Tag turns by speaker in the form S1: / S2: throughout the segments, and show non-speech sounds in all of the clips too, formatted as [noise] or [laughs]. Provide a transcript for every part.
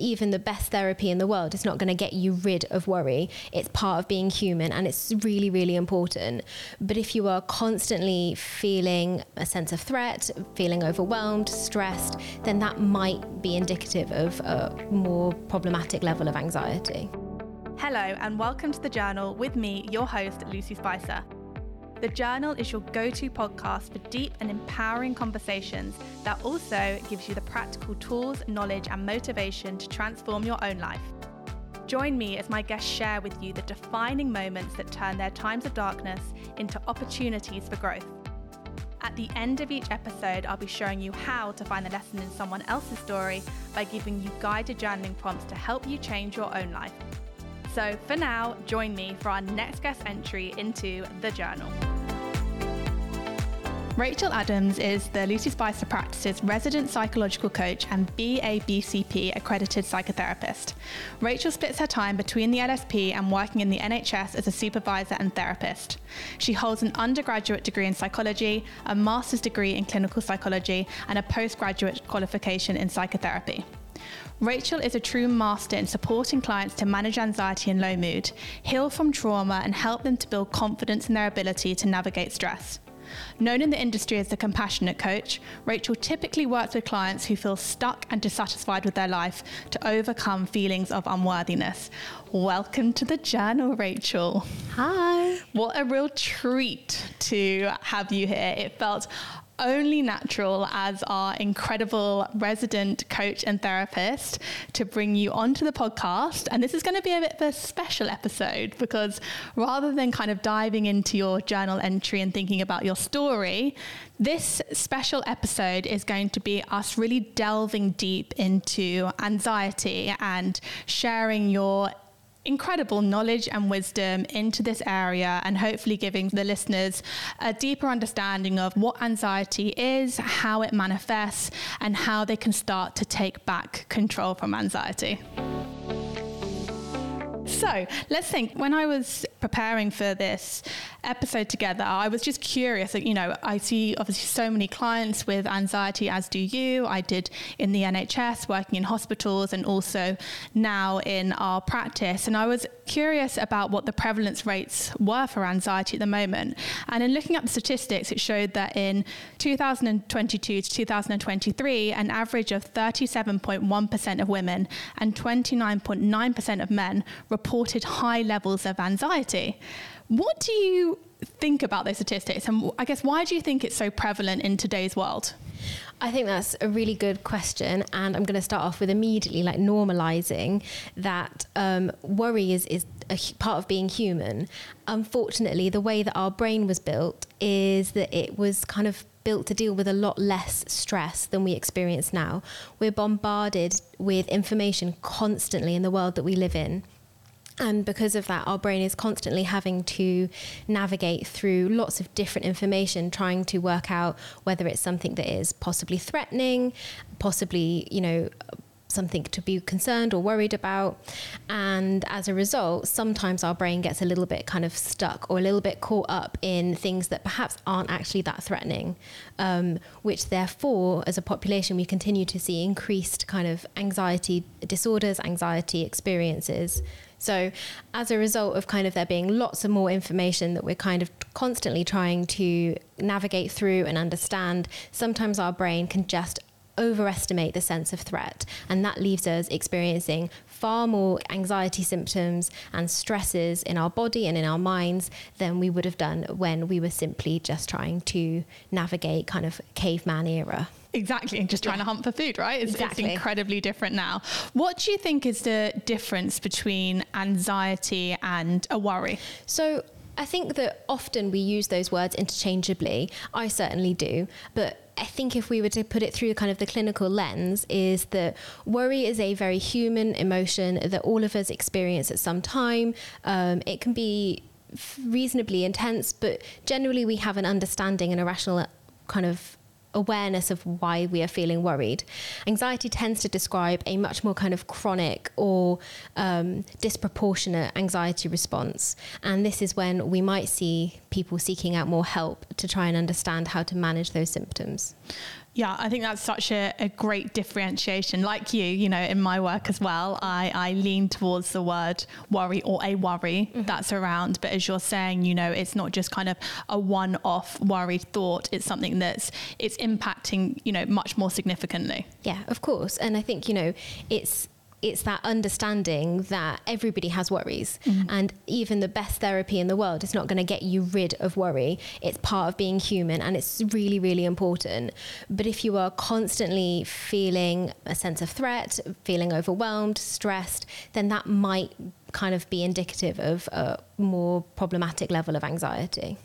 S1: even the best therapy in the world is not going to get you rid of worry. It's part of being human and it's really, really important. But if you are constantly feeling a sense of threat, feeling overwhelmed, stressed, then that might be indicative of a more problematic level of anxiety.
S2: Hello, and welcome to the journal with me, your host, Lucy Spicer. The Journal is your go to podcast for deep and empowering conversations that also gives you the practical tools, knowledge, and motivation to transform your own life. Join me as my guests share with you the defining moments that turn their times of darkness into opportunities for growth. At the end of each episode, I'll be showing you how to find the lesson in someone else's story by giving you guided journaling prompts to help you change your own life. So, for now, join me for our next guest entry into the journal. Rachael Adams is the Lucy Spicer Practices resident psychological coach and BABCP accredited psychotherapist. Rachael splits her time between the LSP and working in the NHS as a supervisor and therapist. She holds an undergraduate degree in psychology, a master's degree in clinical psychology, and a postgraduate qualification in psychotherapy. Rachael is a true master in supporting clients to manage anxiety and low mood, heal from trauma, and help them to build confidence in their ability to navigate stress. Known in the industry as the compassionate coach, Rachael typically works with clients who feel stuck and dissatisfied with their life to overcome feelings of unworthiness. Welcome to the journal, Rachael.
S1: Hi.
S2: What a real treat to have you here. It felt only natural as our incredible resident coach and therapist to bring you onto the podcast. And this is going to be a bit of a special episode because rather than kind of diving into your journal entry and thinking about your story, this special episode is going to be us really delving deep into anxiety and sharing your incredible knowledge and wisdom into this area and hopefully giving the listeners a deeper understanding of what anxiety is, how it manifests, and how they can start to take back control from anxiety. So let's think. When I was preparing for this episode together, I was just curious. You know, I see obviously so many clients with anxiety, as do you. I did in the NHS, working in hospitals, and also now in our practice. And I was curious about what the prevalence rates were for anxiety at the moment. And in looking up the statistics, it showed that in 2022 to 2023, an average of 37.1% of women and 29.9% of men reported high levels of anxiety. What do you think about those statistics? And I guess why do you think it's so prevalent in today's world?
S1: I think that's a really good question, and I'm going to start off with immediately like normalizing that um, worry is is a part of being human. Unfortunately, the way that our brain was built is that it was kind of built to deal with a lot less stress than we experience now. We're bombarded with information constantly in the world that we live in. And because of that, our brain is constantly having to navigate through lots of different information, trying to work out whether it's something that is possibly threatening, possibly, you know, something to be concerned or worried about. And as a result, sometimes our brain gets a little bit kind of stuck or a little bit caught up in things that perhaps aren't actually that threatening, um, which therefore, as a population, we continue to see increased kind of anxiety disorders, anxiety experiences. So, as a result of kind of there being lots of more information that we're kind of constantly trying to navigate through and understand, sometimes our brain can just overestimate the sense of threat. And that leaves us experiencing far more anxiety symptoms and stresses in our body and in our minds than we would have done when we were simply just trying to navigate kind of caveman era.
S2: Exactly, and just trying yeah. to hunt for food, right? It's,
S1: exactly.
S2: it's incredibly different now. What do you think is the difference between anxiety and a worry?
S1: So, I think that often we use those words interchangeably. I certainly do. But I think if we were to put it through kind of the clinical lens, is that worry is a very human emotion that all of us experience at some time. Um, it can be reasonably intense, but generally we have an understanding and a rational kind of awareness of why we are feeling worried. Anxiety tends to describe a much more kind of chronic or um, disproportionate anxiety response. And this is when we might see people seeking out more help to try and understand how to manage those symptoms.
S2: Yeah, I think that's such a, a, great differentiation. Like you, you know, in my work as well, I, I lean towards the word worry or a worry mm-hmm. that's around. But as you're saying, you know, it's not just kind of a one off worried thought, it's something that's it's impacting, you know, much more significantly.
S1: Yeah, of course. And I think, you know, it's it's that understanding that everybody has worries. Mm-hmm. and even the best therapy in the world is not going to get you rid of worry. It's part of being human and it's really really important. But if you are constantly feeling a sense of threat feeling overwhelmed stressed then that might kind of be indicative of a more problematic level of anxiety.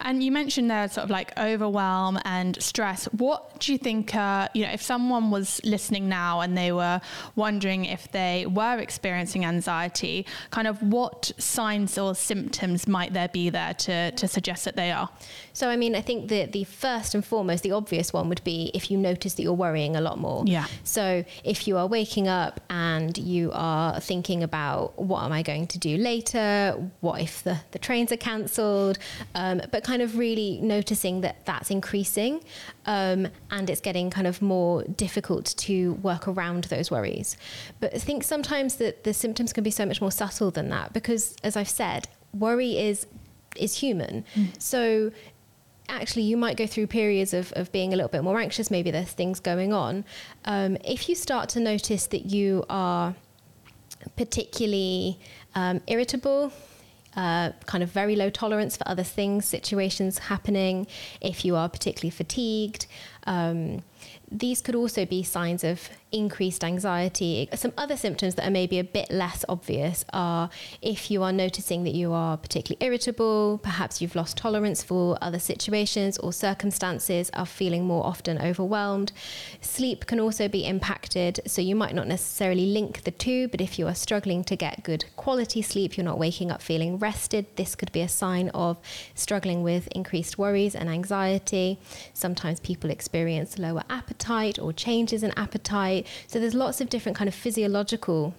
S2: And you mentioned there sort of like overwhelm and stress. What do you think, uh, you know, if someone was listening now and they were wondering if they were experiencing anxiety, kind of what signs or symptoms might there be there to, to suggest that they are?
S1: So, I mean, I think that the first and foremost, the obvious one would be if you notice that you're worrying a lot more.
S2: Yeah.
S1: So, if you are waking up and you are thinking about what am I going to do later? What if the, the trains are cancelled? Um, but kind of really noticing that that's increasing um, and it's getting kind of more difficult to work around those worries. But I think sometimes that the symptoms can be so much more subtle than that because, as I've said, worry is is human. Mm. So actually you might go through periods of, of being a little bit more anxious maybe there's things going on um, if you start to notice that you are particularly um, irritable, uh, kind of very low tolerance for other things, situations happening, if you are particularly fatigued. Um, these could also be signs of increased anxiety. Some other symptoms that are maybe a bit less obvious are if you are noticing that you are particularly irritable, perhaps you've lost tolerance for other situations or circumstances, are feeling more often overwhelmed. Sleep can also be impacted, so you might not necessarily link the two, but if you are struggling to get good quality sleep, you're not waking up feeling rested, this could be a sign of struggling with increased worries and anxiety. Sometimes people experience lower appetite or changes in appetite. So there's lots of different kind of physiological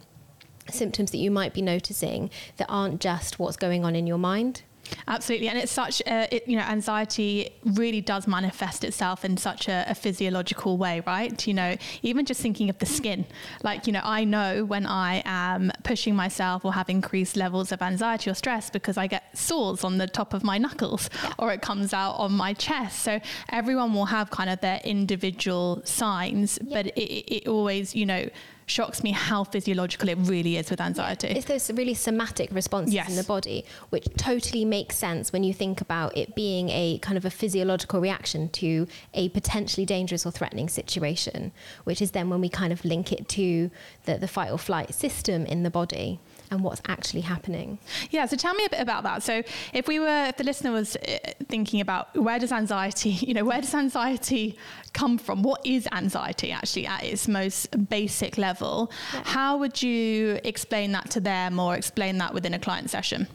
S1: symptoms that you might be noticing that aren't just what's going on in your mind.
S2: Absolutely, and it's such a, it, you know anxiety really does manifest itself in such a, a, physiological way, right? You know, even just thinking of the skin, like you know, I know when I am pushing myself or have increased levels of anxiety or stress because I get sores on the top of my knuckles yeah. or it comes out on my chest. So everyone will have kind of their individual signs, yeah. but it, it always you know shocks me how physiological it really is with anxiety.
S1: It's those really somatic responses yes. in the body, which totally makes sense when you think about it being a kind of a physiological reaction to a potentially dangerous or threatening situation, which is then when we kind of link it to the, the fight or flight system in the body and what's actually happening.
S2: Yeah, so tell me a bit about that. So if we were, if the listener was uh, thinking about where does anxiety, [laughs] you know, where does anxiety come from? What is anxiety actually at its most basic level? Yeah. How would you explain that to them or explain that within a client session?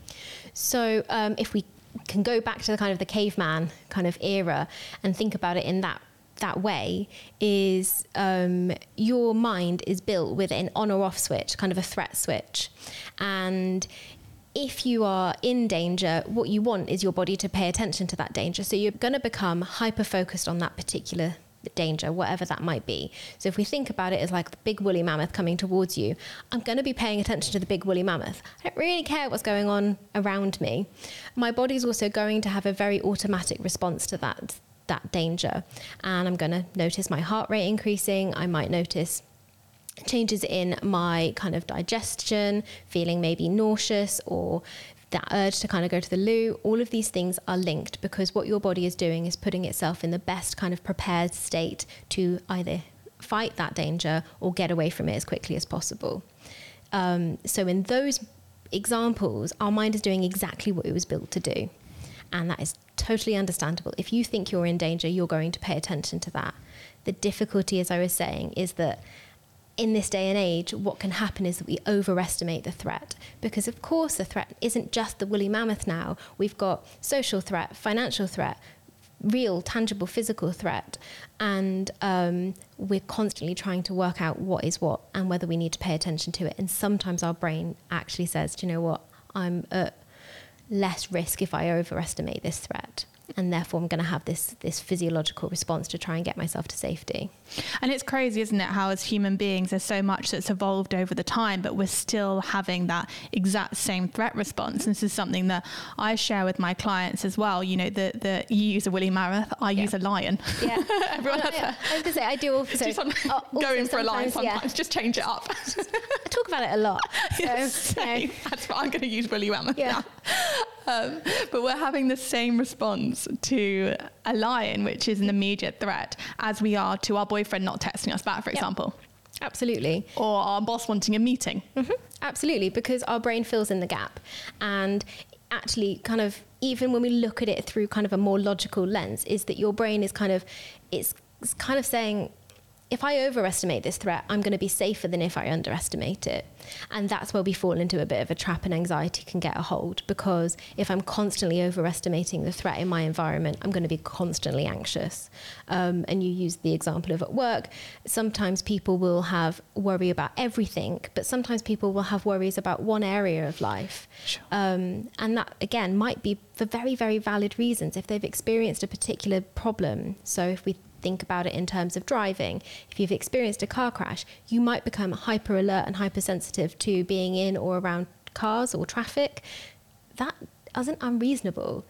S1: So um, if we can go back to the kind of the caveman kind of era and think about it in that that way is um, your mind is built with an on or off switch, kind of a threat switch. And if you are in danger, what you want is your body to pay attention to that danger. So you're going to become hyper focused on that particular danger, whatever that might be. So if we think about it as like the big woolly mammoth coming towards you, I'm going to be paying attention to the big woolly mammoth. I don't really care what's going on around me. My body's also going to have a very automatic response to that that danger. And I'm going to notice my heart rate increasing. I might notice changes in my kind of digestion, feeling maybe nauseous or that urge to kind of go to the loo, all of these things are linked because what your body is doing is putting itself in the best kind of prepared state to either fight that danger or get away from it as quickly as possible. Um, so, in those examples, our mind is doing exactly what it was built to do. And that is totally understandable. If you think you're in danger, you're going to pay attention to that. The difficulty, as I was saying, is that in this day and age, what can happen is that we overestimate the threat. Because, of course, the threat isn't just the woolly mammoth now. We've got social threat, financial threat, real, tangible, physical threat. And um, we're constantly trying to work out what is what and whether we need to pay attention to it. And sometimes our brain actually says, do you know what? I'm at less risk if I overestimate this threat. and therefore I'm going to have this this physiological response to try and get myself to safety.
S2: And it's crazy, isn't it? How as human beings, there's so much that's evolved over the time, but we're still having that exact same threat response. And this is something that I share with my clients as well. You know, the the you use a woolly mammoth, I yeah. use a lion.
S1: Yeah, [laughs] everyone well, yeah. I was going to say I do also.
S2: Just on, uh, also going for a lion sometimes. Yeah. Just change it up.
S1: I talk about it a lot. [laughs] So,
S2: yes, you know. [laughs] I'm going to use woolly mammoth yeah. now. [laughs] Um, but we're having the same response to a lion, which is an immediate threat, as we are to our boyfriend not texting us back, for yep. example.
S1: Absolutely.
S2: Or our boss wanting a meeting.
S1: Mm-hmm. Absolutely, because our brain fills in the gap. And actually, kind of, even when we look at it through kind of a more logical lens, is that your brain is kind of, it's, it's kind of saying, if I overestimate this threat, I'm going to be safer than if I underestimate it. And that's where we fall into a bit of a trap and anxiety can get a hold because if I'm constantly overestimating the threat in my environment, I'm going to be constantly anxious. Um, and you use the example of at work, sometimes people will have worry about everything, but sometimes people will have worries about one area of life. Sure. Um, and that, again, might be for very, very valid reasons if they've experienced a particular problem. So if we think about it in terms of driving. If you've experienced a car crash, you might become hyper alert and hypersensitive to being in or around cars or traffic. That isn't unreasonable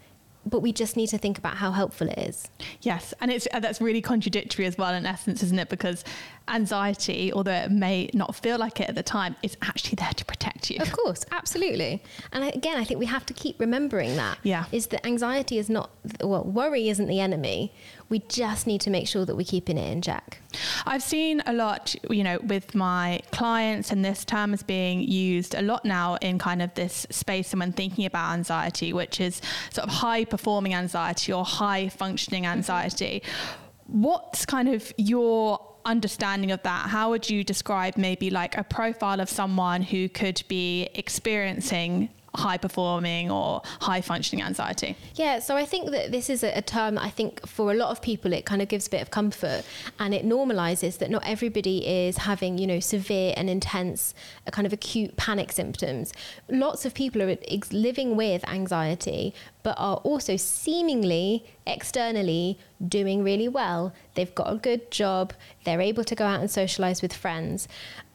S1: but we just need to think about how helpful it is.
S2: Yes, and it's uh, that's really contradictory as well in essence, isn't it? Because anxiety, although it may not feel like it at the time, is actually there to protect you.
S1: Of course, absolutely. And again, I think we have to keep remembering that.
S2: Yeah.
S1: Is that anxiety is not, well, worry isn't the enemy. We just need to make sure that we're keeping it in check.
S2: I've seen a lot, you know, with my clients, and this term is being used a lot now in kind of this space and when thinking about anxiety, which is sort of high performing anxiety or high functioning mm-hmm. anxiety. What's kind of your understanding of that, how would you describe maybe like a profile of someone who could be experiencing high performing or high functioning anxiety?
S1: Yeah, so I think that this is a, term I think for a lot of people it kind of gives a bit of comfort and it normalizes that not everybody is having, you know, severe and intense a kind of acute panic symptoms. Lots of people are living with anxiety but are also seemingly externally doing really well. They've got a good job, they're able to go out and socialize with friends.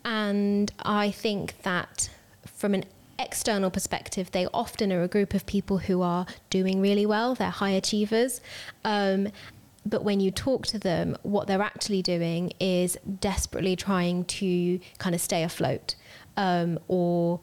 S1: And I think that from an external perspective, they often are a group of people who are doing really well, they're high achievers. Um, but when you talk to them, what they're actually doing is desperately trying to kind of stay afloat um, or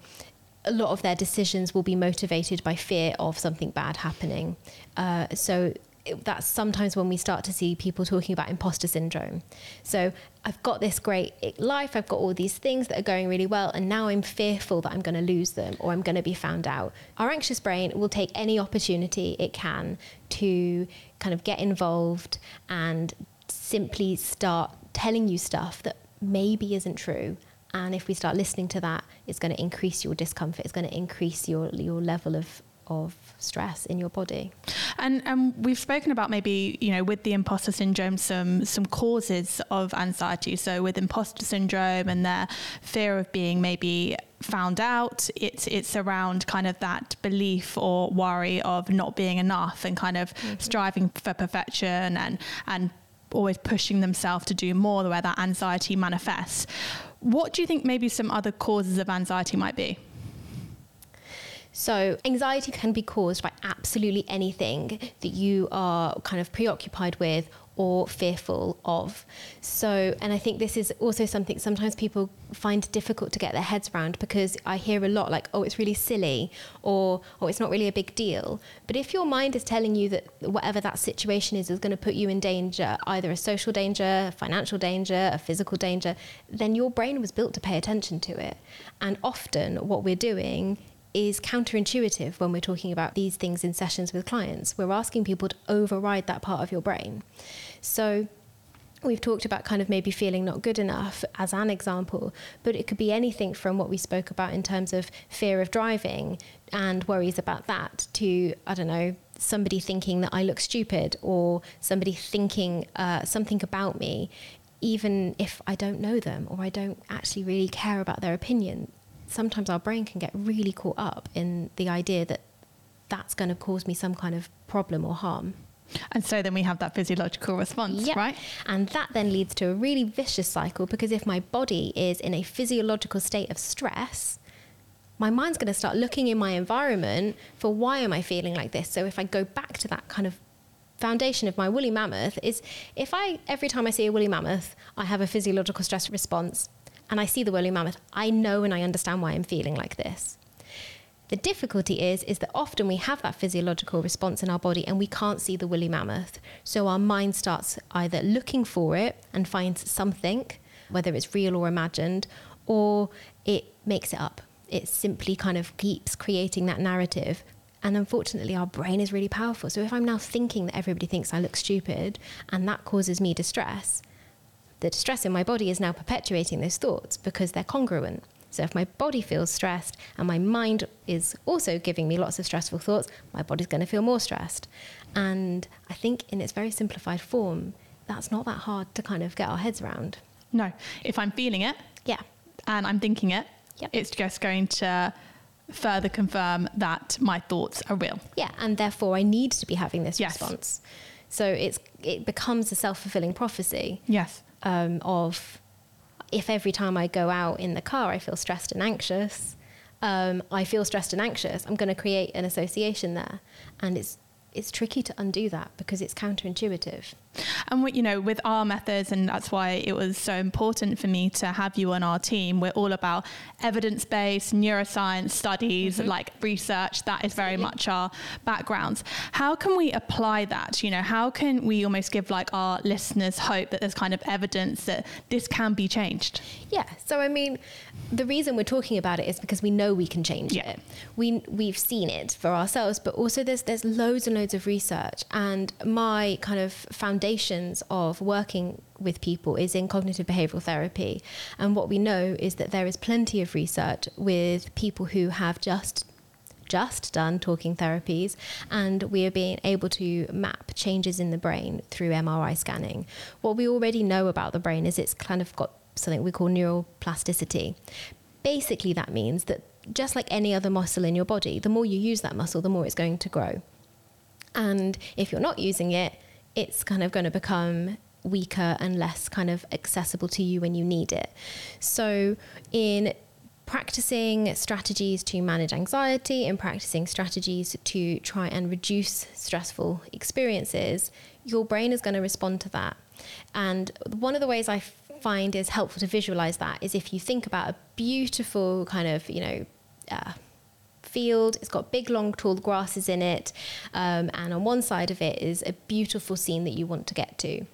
S1: a lot of their decisions will be motivated by fear of something bad happening. Uh, so it, that's sometimes when we start to see people talking about imposter syndrome. So I've got this great life, I've got all these things that are going really well, and now I'm fearful that I'm going to lose them or I'm going to be found out. Our anxious brain will take any opportunity it can to kind of get involved and simply start telling you stuff that maybe isn't true and if we start listening to that, it's going to increase your discomfort. It's going to increase your your level of of stress in your body.
S2: And and we've spoken about maybe you know with the imposter syndrome some some causes of anxiety. So with imposter syndrome and their fear of being maybe found out it's it's around kind of that belief or worry of not being enough and kind of mm-hmm. striving for perfection and and always pushing themselves to do more where that anxiety manifests what do you think maybe some other causes of anxiety might be?
S1: So, anxiety can be caused by absolutely anything that you are kind of preoccupied with or fearful of. So, and I think this is also something sometimes people find difficult to get their heads around because I hear a lot like, oh, it's really silly or, oh, it's not really a big deal. But if your mind is telling you that whatever that situation is is going to put you in danger, either a social danger, a financial danger, a physical danger, then your brain was built to pay attention to it. And often what we're doing is counterintuitive when we're talking about these things in sessions with clients. We're asking people to override that part of your brain. So we've talked about kind of maybe feeling not good enough as an example, but it could be anything from what we spoke about in terms of fear of driving and worries about that to, I don't know, somebody thinking that I look stupid or somebody thinking uh, something about me, even if I don't know them or I don't actually really care about their opinion sometimes our brain can get really caught up in the idea that that's going to cause me some kind of problem or harm.
S2: And so then we have that physiological response,
S1: Yep.
S2: right?
S1: And that then leads to a really vicious cycle because if my body is in a physiological state of stress, my mind's going to start looking in my environment for why am I feeling like this? So if I go back to that kind of foundation of my woolly mammoth is if I every time I see a woolly mammoth, I have a physiological stress response and I see the woolly mammoth, I know and I understand why I'm feeling like this. The difficulty is is that often we have that physiological response in our body and we can't see the woolly mammoth. So our mind starts either looking for it and finds something, whether it's real or imagined, or it makes it up. It simply kind of keeps creating that narrative. And unfortunately, our brain is really powerful. So if I'm now thinking that everybody thinks I look stupid and that causes me distress, the distress in my body is now perpetuating those thoughts because they're congruent. So if my body feels stressed and my mind is also giving me lots of stressful thoughts, my body's going to feel more stressed. And I think in its very simplified form, that's not that hard to kind of get our heads around.
S2: No, if I'm feeling it
S1: Yeah.
S2: and I'm thinking it,
S1: Yep.
S2: it's just going to further confirm that my thoughts are real.
S1: Yeah, and therefore I need to be having this
S2: Yes.
S1: response. So it's it becomes a self-fulfilling prophecy
S2: Yes.
S1: Um, of if every time I go out in the car I feel stressed and anxious, um, I feel stressed and anxious. I'm going to create an association there, and it's it's tricky to undo that because it's counterintuitive.
S2: And we, you know, with our methods, and that's why it was so important for me to have you on our team. We're all about evidence-based neuroscience studies, mm-hmm. like research. That is very much our backgrounds. How can we apply that? You know, how can we almost give like our listeners hope that there's kind of evidence that this can be changed?
S1: Yeah. So I mean, the reason we're talking about it is because we know we can change
S2: Yeah.
S1: it. We we've seen it for ourselves, but also there's there's loads and loads of research. And my kind of foundations of working with people is in cognitive behavioral therapy. And what we know is that there is plenty of research with people who have just just done talking therapies and we are being able to map changes in the brain through MRI scanning. What we already know about the brain is it's kind of got something we call neuroplasticity. Basically, that means that just like any other muscle in your body, the more you use that muscle, the more it's going to grow. And if you're not using it, it's kind of going to become weaker and less kind of accessible to you when you need it. So, in practicing strategies to manage anxiety and practicing strategies to try and reduce stressful experiences, your brain is going to respond to that. And one of the ways I find is helpful to visualize that is if you think about a beautiful kind of, you know, uh, field. It's got big, long, tall grasses in it. Um, and on one side of it is a beautiful scene that you want to get to.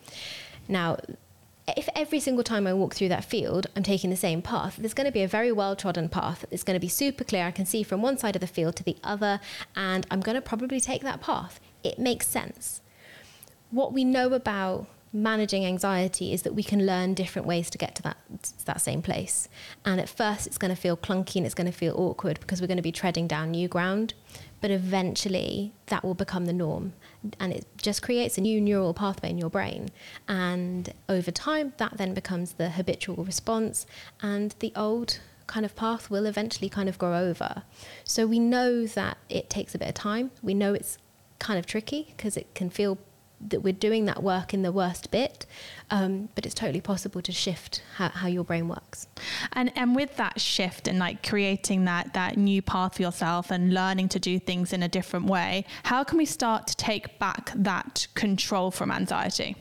S1: Now, if every single time I walk through that field, I'm taking the same path, there's going to be a very well trodden path. It's going to be super clear. I can see from one side of the field to the other, and I'm going to probably take that path. It makes sense. What we know about managing anxiety is that we can learn different ways to get to that to that same place. And at first, it's going to feel clunky and it's going to feel awkward because we're going to be treading down new ground. But eventually, that will become the norm, and it just creates a new neural pathway in your brain. And over time, that then becomes the habitual response, and the old kind of path will eventually kind of grow over. So we know that it takes a bit of time. We know it's kind of tricky because it can feel that we're doing that work in the worst bit, um, but it's totally possible to shift how, how your brain works.
S2: And and with that shift and like creating that that new path for yourself and learning to do things in a different way, how can we start to take back that control from anxiety?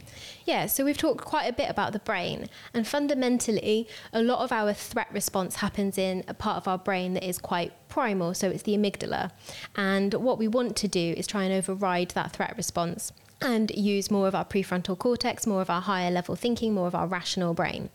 S1: Yeah, so we've talked quite a bit about the brain, and fundamentally, a lot of our threat response happens in a part of our brain that is quite primal, so it's the amygdala. And what we want to do is try and override that threat response and use more of our prefrontal cortex, more of our higher level thinking, more of our rational brain.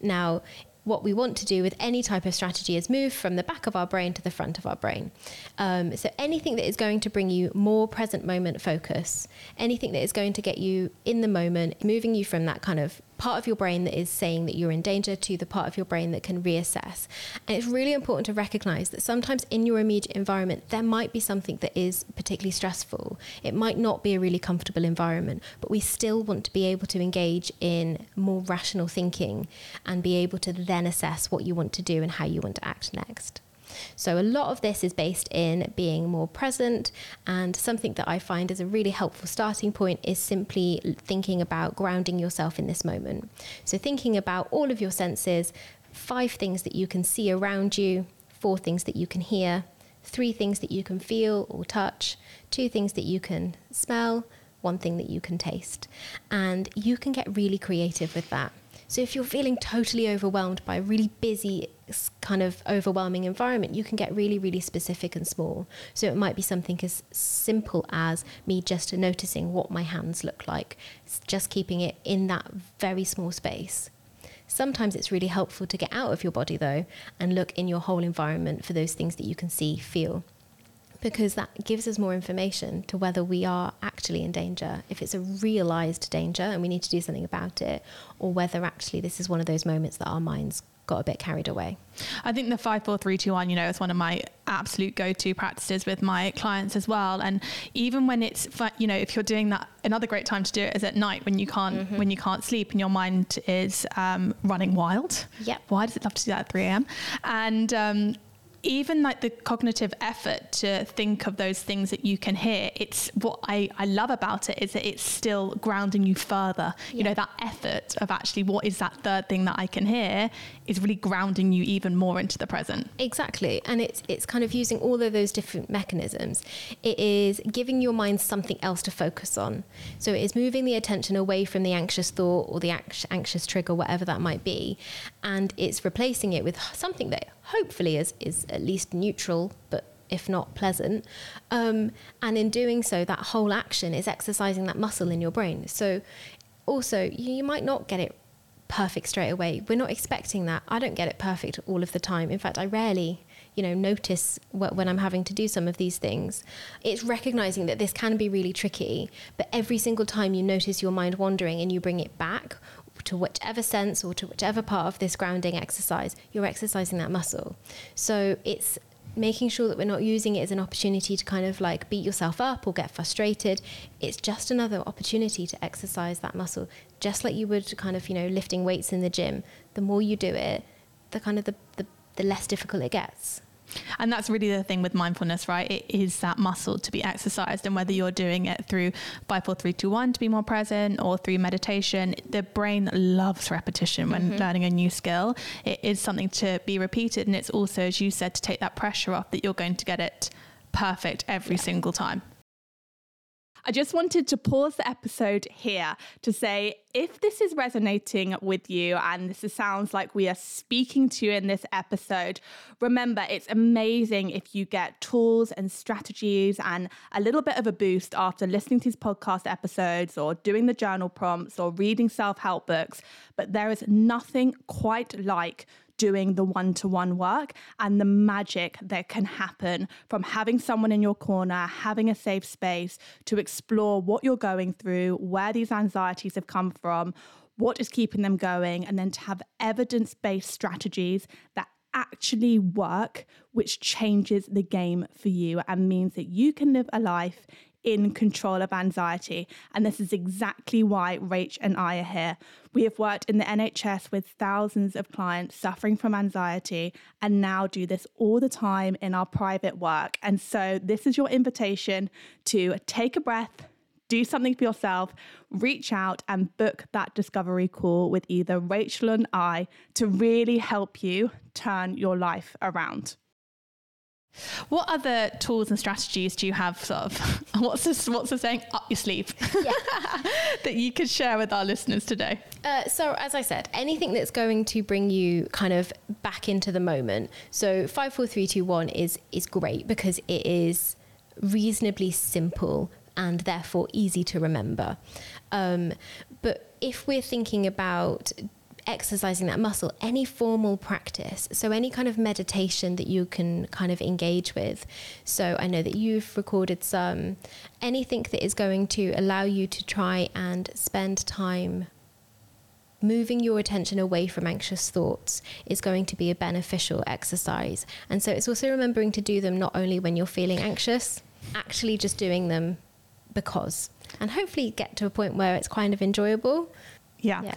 S1: Now, what we want to do with any type of strategy is move from the back of our brain to the front of our brain. Um, so anything that is going to bring you more present moment focus, anything that is going to get you in the moment, moving you from that kind of part of your brain that is saying that you're in danger to the part of your brain that can reassess. And it's really important to recognize that sometimes in your immediate environment, there might be something that is particularly stressful. It might not be a really comfortable environment, but we still want to be able to engage in more rational thinking and be able to then assess what you want to do and how you want to act next. So, a lot of this is based in being more present, and something that I find is a really helpful starting point is simply thinking about grounding yourself in this moment. So, thinking about all of your senses, five things that you can see around you, four things that you can hear, three things that you can feel or touch, two things that you can smell, one thing that you can taste. And you can get really creative with that. So if you're feeling totally overwhelmed by a really busy, kind of overwhelming environment, you can get really, really specific and small. So it might be something as simple as me just noticing what my hands look like, just keeping it in that very small space. Sometimes it's really helpful to get out of your body though and look in your whole environment for those things that you can see, feel, because that gives us more information to whether we are actually in danger, if it's a realized danger and we need to do something about it, or whether actually this is one of those moments that our minds got a bit carried away.
S2: I think the five, four, three, two, one, you know, is one of my absolute go-to practices with my clients as well. And even when it's, you know, if you're doing that, another great time to do it is at night when you can't mm-hmm. when you can't sleep and your mind is um, running wild.
S1: Yep.
S2: Why does it love to do that at 3 a.m.? And um, even like the cognitive effort to think of those things that you can hear, it's what I, I love about it is that it's still grounding you further. Yeah. You know, that effort of actually what is that third thing that I can hear is really grounding you even more into the present.
S1: Exactly. And it's it's kind of using all of those different mechanisms. It is giving your mind something else to focus on. So it is moving the attention away from the anxious thought or the anxious trigger, whatever that might be, and it's replacing it with something that hopefully is, is at least neutral, but if not pleasant. Um, and in doing so, that whole action is exercising that muscle in your brain. So also, you might not get it perfect straight away. We're not expecting that. I don't get it perfect all of the time. In fact, I rarely, you know, notice when I'm having to do some of these things. It's recognizing that this can be really tricky, but every single time you notice your mind wandering and you bring it back to whichever sense or to whichever part of this grounding exercise, you're exercising that muscle. So it's making sure that we're not using it as an opportunity to kind of like beat yourself up or get frustrated. It's just another opportunity to exercise that muscle, just like you would kind of, you know, lifting weights in the gym. The more you do it, the kind of the, the, the less difficult it gets.
S2: And that's really the thing with mindfulness, right? It is that muscle to be exercised. And whether you're doing it through 54321 to be more present or through meditation, the brain loves repetition when mm-hmm. learning a new skill. It is something to be repeated. And it's also, as you said, to take that pressure off that you're going to get it perfect every yeah. single time. I just wanted to pause the episode here to say if this is resonating with you and this sounds like we are speaking to you in this episode, remember it's amazing if you get tools and strategies and a little bit of a boost after listening to these podcast episodes or doing the journal prompts or reading self help books. But there is nothing quite like doing the one to one work and the magic that can happen from having someone in your corner, having a safe space to explore what you're going through, where these anxieties have come from, what is keeping them going, and then to have evidence based strategies that actually work, which changes the game for you and means that you can live a life in control of anxiety. And this is exactly why Rach and I are here. We have worked in the NHS with thousands of clients suffering from anxiety and now do this all the time in our private work. And so, this is your invitation to take a breath. Do something for yourself, reach out and book that discovery call with either Rachael and I to really help you turn your life around. What other tools and strategies do you have? Sort of, [laughs] what's this? What's the saying? Up your sleeve. Yeah. [laughs] that you could share with our listeners today.
S1: Uh, so, as I said, anything that's going to bring you kind of back into the moment. So, five, four, three, two, one is is great because it is reasonably simple and therefore easy to remember. Um, but if we're thinking about exercising that muscle, any formal practice. So, any kind of meditation that you can kind of engage with. So, I know that you've recorded some, anything that is going to allow you to try and spend time moving your attention away from anxious thoughts is going to be a beneficial exercise. And so, it's also remembering to do them not only when you're feeling anxious, actually just doing them because. And hopefully, get to a point where it's kind of enjoyable
S2: Yeah. yeah.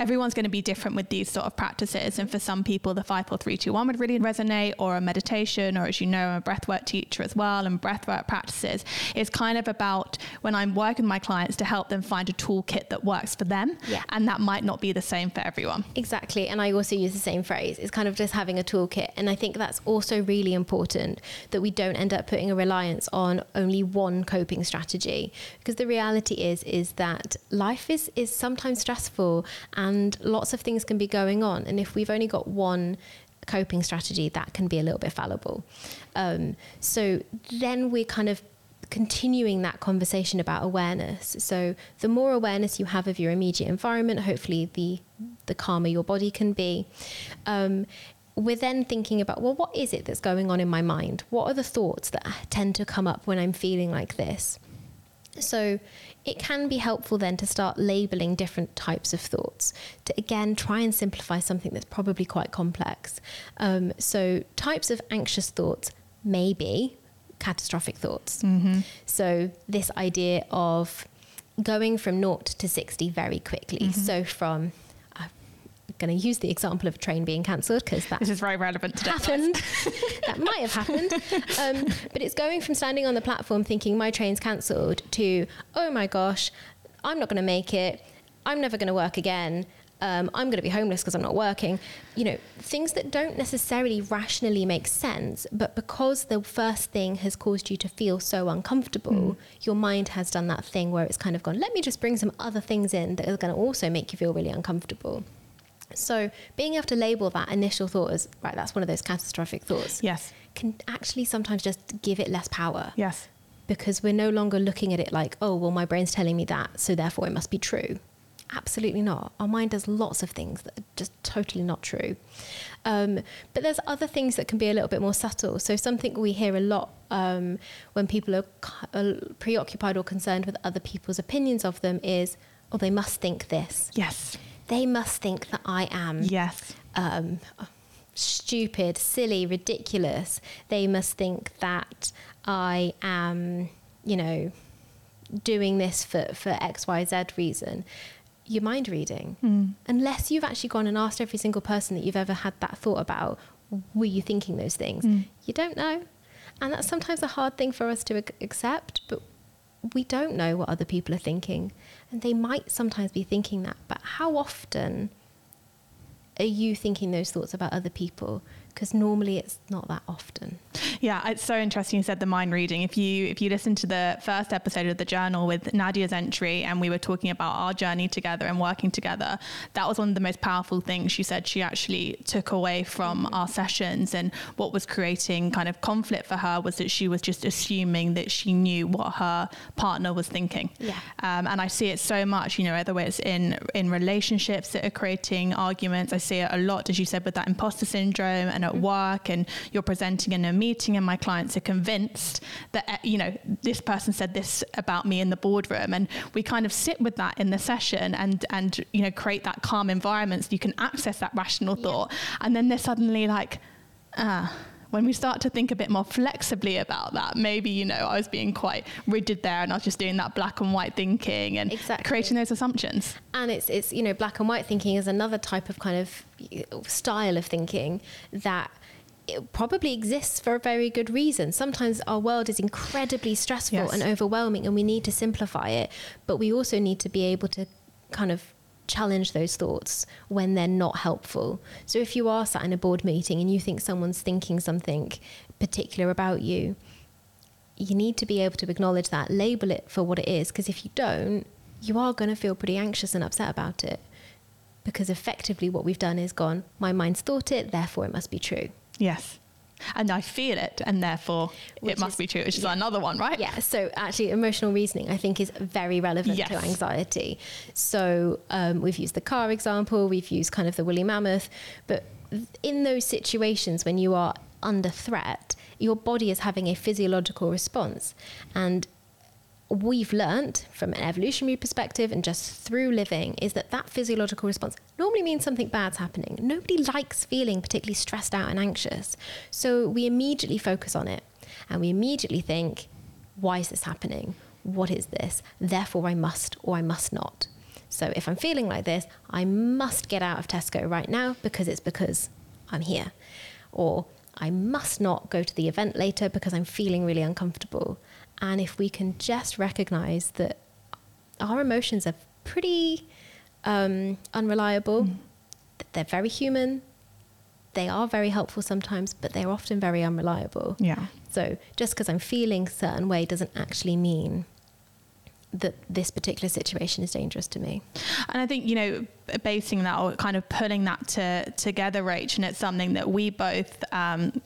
S2: Everyone's going to be different with these sort of practices. And for some people, the 5, 4, 3, 2, 1 would really resonate, or a meditation, or as you know, I'm a breathwork teacher as well. And breathwork practices is kind of about when I'm working with my clients to help them find a toolkit that works for them. Yeah. And that might not be the same for everyone.
S1: Exactly. And I also use the same phrase. It's kind of just having a toolkit. And I think that's also really important that we don't end up putting a reliance on only one coping strategy. Because the reality is, is that life is, is sometimes stressful stressful and lots of things can be going on. And if we've only got one coping strategy, that can be a little bit fallible. Um, so then we're kind of continuing that conversation about awareness. So the more awareness you have of your immediate environment, hopefully the the calmer your body can be. Um, we're then thinking about well, what is it that's going on in my mind? What are the thoughts that tend to come up when I'm feeling like this? So it can be helpful then to start labeling different types of thoughts to again try and simplify something that's probably quite complex. Um, so, types of anxious thoughts may be catastrophic thoughts. Mm-hmm. So, this idea of going from naught to 60 very quickly. Mm-hmm. So, from going to use the example of a train being cancelled because that
S2: this is very relevant today.
S1: Happened. [laughs] that might have happened. Um, but it's going from standing on the platform thinking my train's cancelled to oh my gosh, I'm not going to make it. I'm never going to work again. Um, I'm going to be homeless because I'm not working. You know, things that don't necessarily rationally make sense, but because the first thing has caused you to feel so uncomfortable, mm. your mind has done that thing where it's kind of gone, let me just bring some other things in that are going to also make you feel really uncomfortable. So being able to label that initial thought as right, that's one of those catastrophic thoughts.
S2: Yes.
S1: Can actually sometimes just give it less power.
S2: Yes.
S1: Because we're no longer looking at it like, oh, well, my brain's telling me that, so therefore it must be true. Absolutely not. Our mind does lots of things that are just totally not true. Um, but there's other things that can be a little bit more subtle. So something we hear a lot um, when people are, are preoccupied or concerned with other people's opinions of them is, oh, they must think this.
S2: Yes
S1: they must think that I am
S2: yes
S1: um, stupid, silly, ridiculous. They must think that I am, you know, doing this for, for X, Y, Z reason. You're mind reading. Mm. Unless you've actually gone and asked every single person that you've ever had that thought about, were you thinking those things? Mm. You don't know. And that's sometimes a hard thing for us to accept, but we don't know what other people are thinking. And they might sometimes be thinking that, but how often are you thinking those thoughts about other people? Because normally it's not that often.
S2: Yeah, it's so interesting you said the mind reading. If you if you listen to the first episode of the journal with Nadia's entry and we were talking about our journey together and working together, that was one of the most powerful things she said she actually took away from mm-hmm. our sessions and what was creating kind of conflict for her was that she was just assuming that she knew what her partner was thinking.
S1: Yeah.
S2: Um, and I see it so much, you know, whether it's in in relationships that are creating arguments. I see it a lot, as you said, with that imposter syndrome and at work and you're presenting in a meeting and my clients are convinced that eh, you know this person said this about me in the boardroom. And we kind of sit with that in the session and and you know create that calm environment so you can access that rational thought. Yeah. and then they're suddenly like ah when we start to think a bit more flexibly about that, maybe, you know, I was being quite rigid there and I was just doing that black and white thinking and exactly. creating those assumptions.
S1: And it's, it's, you know, black and white thinking is another type of kind of uh, style of thinking that it probably exists for a very good reason. Sometimes our world is incredibly stressful yes. and overwhelming and we need to simplify it, but we also need to be able to kind of challenge those thoughts when they're not helpful. So if you are sat in a board meeting and you think someone's thinking something particular about you, you need to be able to acknowledge that, label it for what it is, because if you don't, you are going to feel pretty anxious and upset about it. Because effectively, what we've done is gone, my mind's thought it, therefore it must be true.
S2: Yes and I feel it, and therefore Which it must is, be true, which is another one, right?
S1: Yeah. So actually, emotional reasoning, I think, is very relevant yes. to anxiety. So um, we've used the car example, we've used kind of the woolly mammoth, but in those situations when you are under threat, your body is having a physiological response, and we've learned from an evolutionary perspective and just through living is that that physiological response normally means something bad's happening. Nobody likes feeling particularly stressed out and anxious. So we immediately focus on it and we immediately think, why is this happening? What is this? Therefore, I must or I must not. So if I'm feeling like this, I must get out of Tesco right now because it's because I'm here. Or I must not go to the event later because I'm feeling really uncomfortable. And if we can just recognize that our emotions are pretty um, unreliable, mm. they're very human, they are very helpful sometimes, but they're often very unreliable.
S2: Yeah.
S1: So just because I'm feeling a certain way doesn't actually mean that this particular situation is dangerous to me.
S2: And I think, you know, basing that or kind of pulling that to, together, Rach, and it's something that we both um,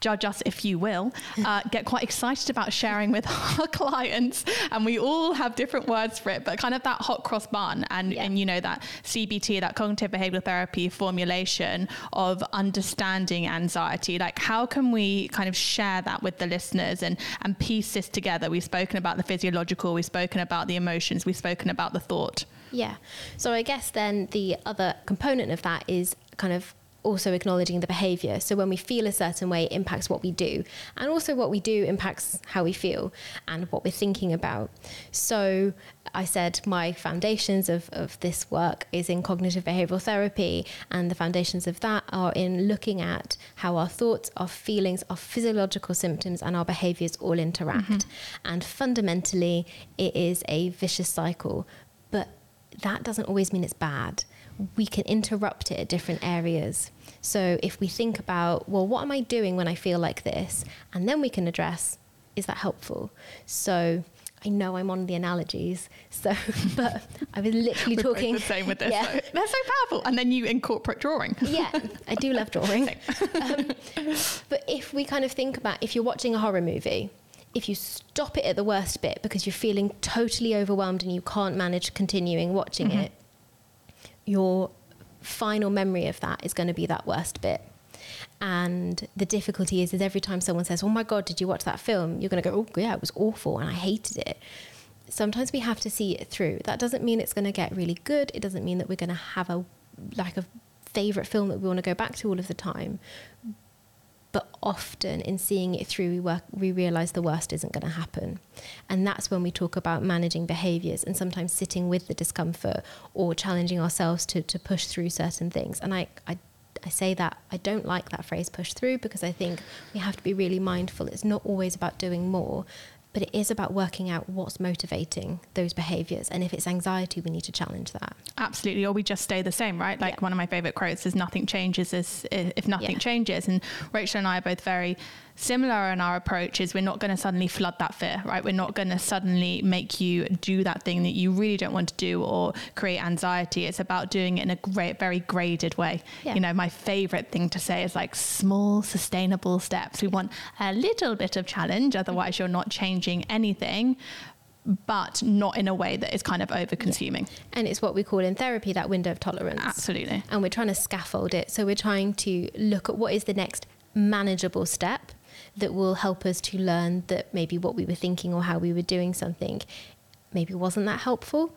S2: judge us if you will, uh, [laughs] get quite excited about sharing with our [laughs] clients. And we all have different words for it, but kind of that hot cross bun and, yeah. and you know, that CBT, that cognitive behavioral therapy formulation of understanding anxiety. Like, how can we kind of share that with the listeners and, and piece this together? We've spoken about the physiological, we've spoken about the emotions, we've spoken about the thought.
S1: Yeah. So I guess then the other component of that is kind of also acknowledging the behavior. So when we feel a certain way, it impacts what we do. And also what we do impacts how we feel and what we're thinking about. So I said my foundations of, of this work is in cognitive behavioral therapy. And the foundations of that are in looking at how our thoughts, our feelings, our physiological symptoms, and our behaviors all interact. Mm-hmm. And fundamentally, it is a vicious cycle. But that doesn't always mean it's bad. We can interrupt it at different areas. So if we think about, well, what am I doing when I feel like this? And then we can address, is that helpful? So I know I'm on the analogies, [laughs] so but I was literally talking
S2: the same with this. Yeah. Though. They're so powerful, and then you incorporate drawing. [laughs]
S1: yeah, I do love drawing. [laughs] um, but if we kind of think about if you're watching a horror movie, if you stop it at the worst bit because you're feeling totally overwhelmed and you can't manage continuing watching mm-hmm. it, you're final memory of that is going to be that worst bit. And the difficulty is, is every time someone says, "Oh my god, did you watch that film?" You're going to go, "Oh yeah, it was awful, and I hated it." Sometimes we have to see it through. That doesn't mean it's going to get really good. It doesn't mean that we're going to have a like a favorite film that we want to go back to all of the time but often in seeing it through we work we realize the worst isn't going to happen. And that's when we talk about managing behaviors and sometimes sitting with the discomfort or challenging ourselves to to push through certain things. And i i I say that I don't like that phrase push through because I think we have to be really mindful. It's not always about doing more, but it is about working out what's motivating those behaviors. And if it's anxiety, we need to challenge that.
S2: Absolutely. Or we just stay the same, right? Like yeah. one of my favorite quotes is nothing changes if nothing yeah. changes. And Rachael and I are both very similar in our approach is we're not going to suddenly flood that fear, right? We're not going to suddenly make you do that thing that you really don't want to do or create anxiety. It's about doing it in a great, very graded way. Yeah. You know, my favorite thing to say is like small, sustainable steps. We want a little bit of challenge, otherwise, mm-hmm. you're not changing anything but not in a way that is kind of over consuming.
S1: Yeah. And it's what we call in therapy that window of tolerance.
S2: Absolutely.
S1: And we're trying to scaffold it. So we're trying to look at what is the next manageable step that will help us to learn that maybe what we were thinking or how we were doing something maybe wasn't that helpful.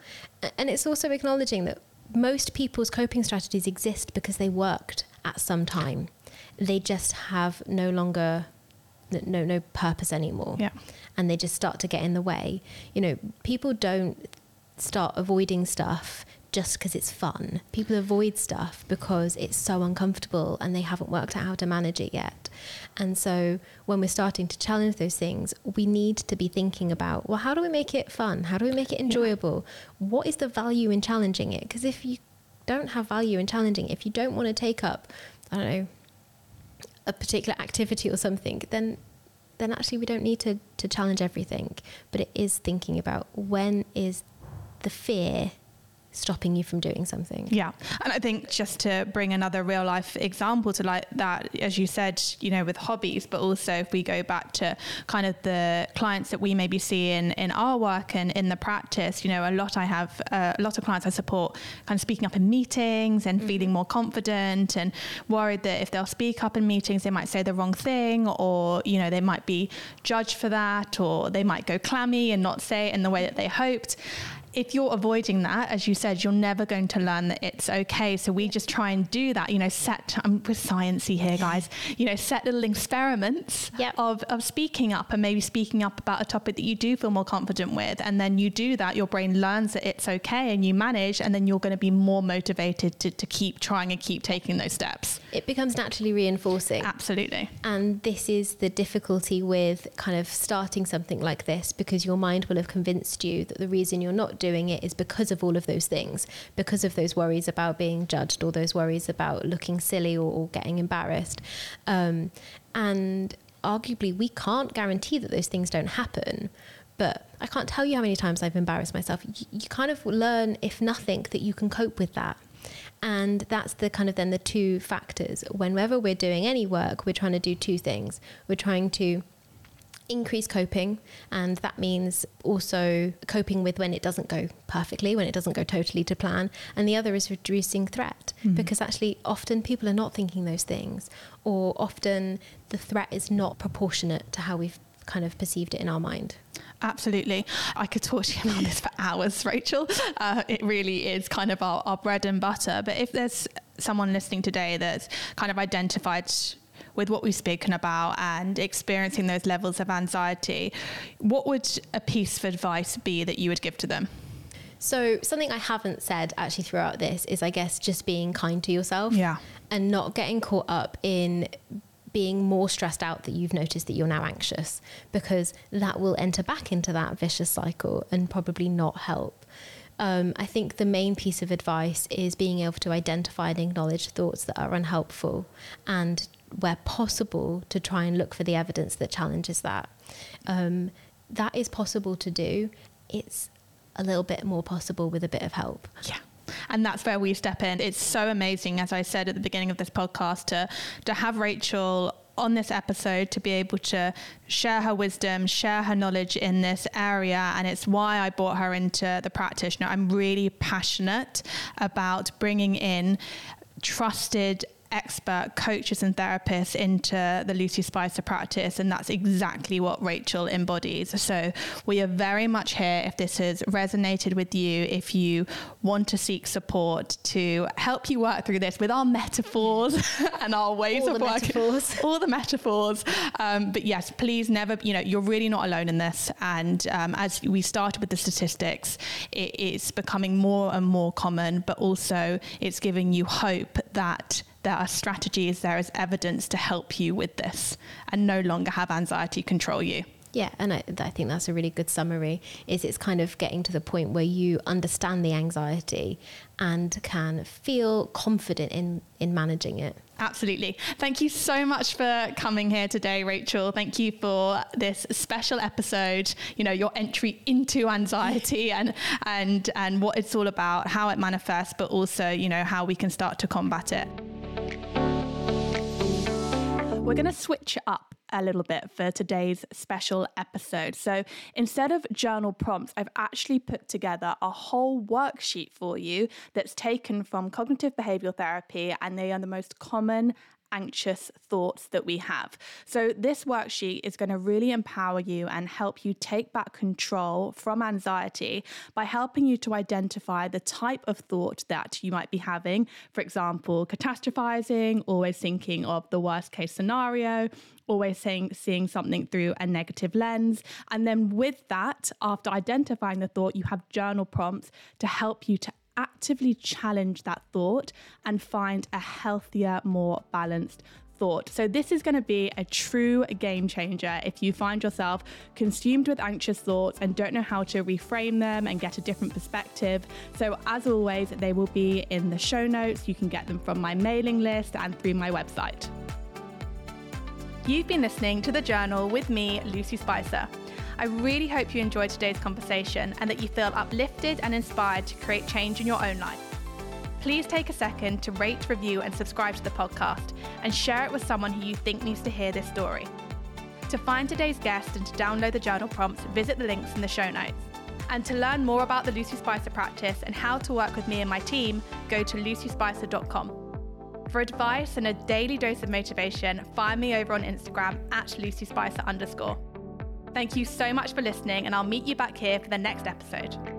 S1: And it's also acknowledging that most people's coping strategies exist because they worked at some time. They just have no longer no no purpose anymore.
S2: Yeah.
S1: And they just start to get in the way. You know, people don't start avoiding stuff just because it's fun. People avoid stuff because it's so uncomfortable and they haven't worked out how to manage it yet. And so when we're starting to challenge those things, we need to be thinking about, well, how do we make it fun? How do we make it enjoyable? Yeah. What is the value in challenging it? Because if you don't have value in challenging, if you don't want to take up, I don't know, a particular activity or something, then then actually we don't need to, to challenge everything. But it is thinking about when is the fear stopping you from doing something.
S2: Yeah. And I think just to bring another real life example to like that, as you said, you know, with hobbies, but also if we go back to kind of the clients that we maybe see in, in our work and in the practice, you know, a lot I have, uh, a lot of clients I support kind of speaking up in meetings and mm-hmm. feeling more confident and worried that if they'll speak up in meetings, they might say the wrong thing or, you know, they might be judged for that or they might go clammy and not say it in the way that they hoped if you're avoiding that, as you said, you're never going to learn that it's okay. So we just try and do that, you know, set, I'm with sciencey here, guys, you know, set little experiments
S1: Yep.
S2: of, of speaking up and maybe speaking up about a topic that you do feel more confident with. And then you do that, your brain learns that it's okay and you manage, and then you're going to be more motivated to, to keep trying and keep taking those steps.
S1: It becomes naturally reinforcing.
S2: Absolutely.
S1: And this is the difficulty with kind of starting something like this because your mind will have convinced you that the reason you're not doing it is because of all of those things, because of those worries about being judged or those worries about looking silly or, or getting embarrassed. Um, and arguably, we can't guarantee that those things don't happen. But I can't tell you how many times I've embarrassed myself. You kind of learn, if nothing, that you can cope with that. And that's the kind of then the two factors. Whenever we're doing any work, we're trying to do two things. We're trying to increase coping, and that means also coping with when it doesn't go perfectly, when it doesn't go totally to plan. And the other is reducing threat, because actually, often people are not thinking those things, or often the threat is not proportionate to how we've kind of perceived it in our mind.
S2: Absolutely. I could talk to you about this for hours, [laughs] Rachael. Uh, it really is kind of our, our bread and butter. But if there's someone listening today that's kind of identified with what we've spoken about and experiencing those levels of anxiety, what would a piece of advice be that you would give to them?
S1: So, something I haven't said actually throughout this is, I guess, just being kind to yourself.
S2: Yeah.
S1: And not getting caught up in being more stressed out that you've noticed that you're now anxious, because that will enter back into that vicious cycle and probably not help. Um, I think the main piece of advice is being able to identify and acknowledge thoughts that are unhelpful and, where possible, to try and look for the evidence that challenges that. Um, that is possible to do. It's a little bit more possible with a bit of help.
S2: Yeah. And that's where we step in. It's so amazing, as I said at the beginning of this podcast, to to have Rachael on this episode to be able to share her wisdom, share her knowledge in this area. And it's why I brought her into the know, I'm really passionate about bringing in trusted expert coaches and therapists into the Lucy Spicer practice, and that's exactly what Rachael embodies. So, we are very much here if this has resonated with you, if you want to seek support to help you work through this with our metaphors [laughs] and our ways
S1: All
S2: of working,
S1: metaphors. [laughs]
S2: all the metaphors. Um, but yes, please never, you know, you're really not alone in this. And um, as we started with the statistics, it, it's becoming more and more common, but also it's giving you hope that there are strategies, there is evidence to help you with this and no longer have anxiety control you.
S1: Yeah, and I, I think that's a really good summary. Is it's kind of getting to the point where you understand the anxiety and can feel confident in in managing it.
S2: Absolutely. Thank you so much for coming here today, Rachael. Thank you for this special episode. You know, your entry into anxiety [laughs] and and and what it's all about, how it manifests, but also, you know, how we can start to combat it. We're going to switch it up a little bit for today's special episode. So instead of journal prompts, I've actually put together a whole worksheet for you that's taken from cognitive behavioral therapy, and they are the most common anxious thoughts that we have. So, this worksheet is going to really empower you and help you take back control from anxiety by helping you to identify the type of thought that you might be having. For example, catastrophizing, always thinking of the worst case scenario, always saying seeing something through a negative lens and then with that after identifying the thought you have journal prompts to help you to actively challenge that thought and find a healthier more balanced thought. So, this is going to be a true game changer if you find yourself consumed with anxious thoughts and don't know how to reframe them and get a different perspective. So, as always, they will be in the show notes. You can get them from my mailing list and through my website. You've been listening to The Journal with me, Lucy Spicer. I really hope you enjoyed today's conversation and that you feel uplifted and inspired to create change in your own life. Please take a second to rate, review, and subscribe to the podcast and share it with someone who you think needs to hear this story. To find today's guest and to download the journal prompts, visit the links in the show notes. And to learn more about the Lucy Spicer practice and how to work with me and my team, go to lucyspicer.com. For advice and a daily dose of motivation, find me over on Instagram at lucyspicer underscore. Thank you so much for listening, and I'll meet you back here for the next episode.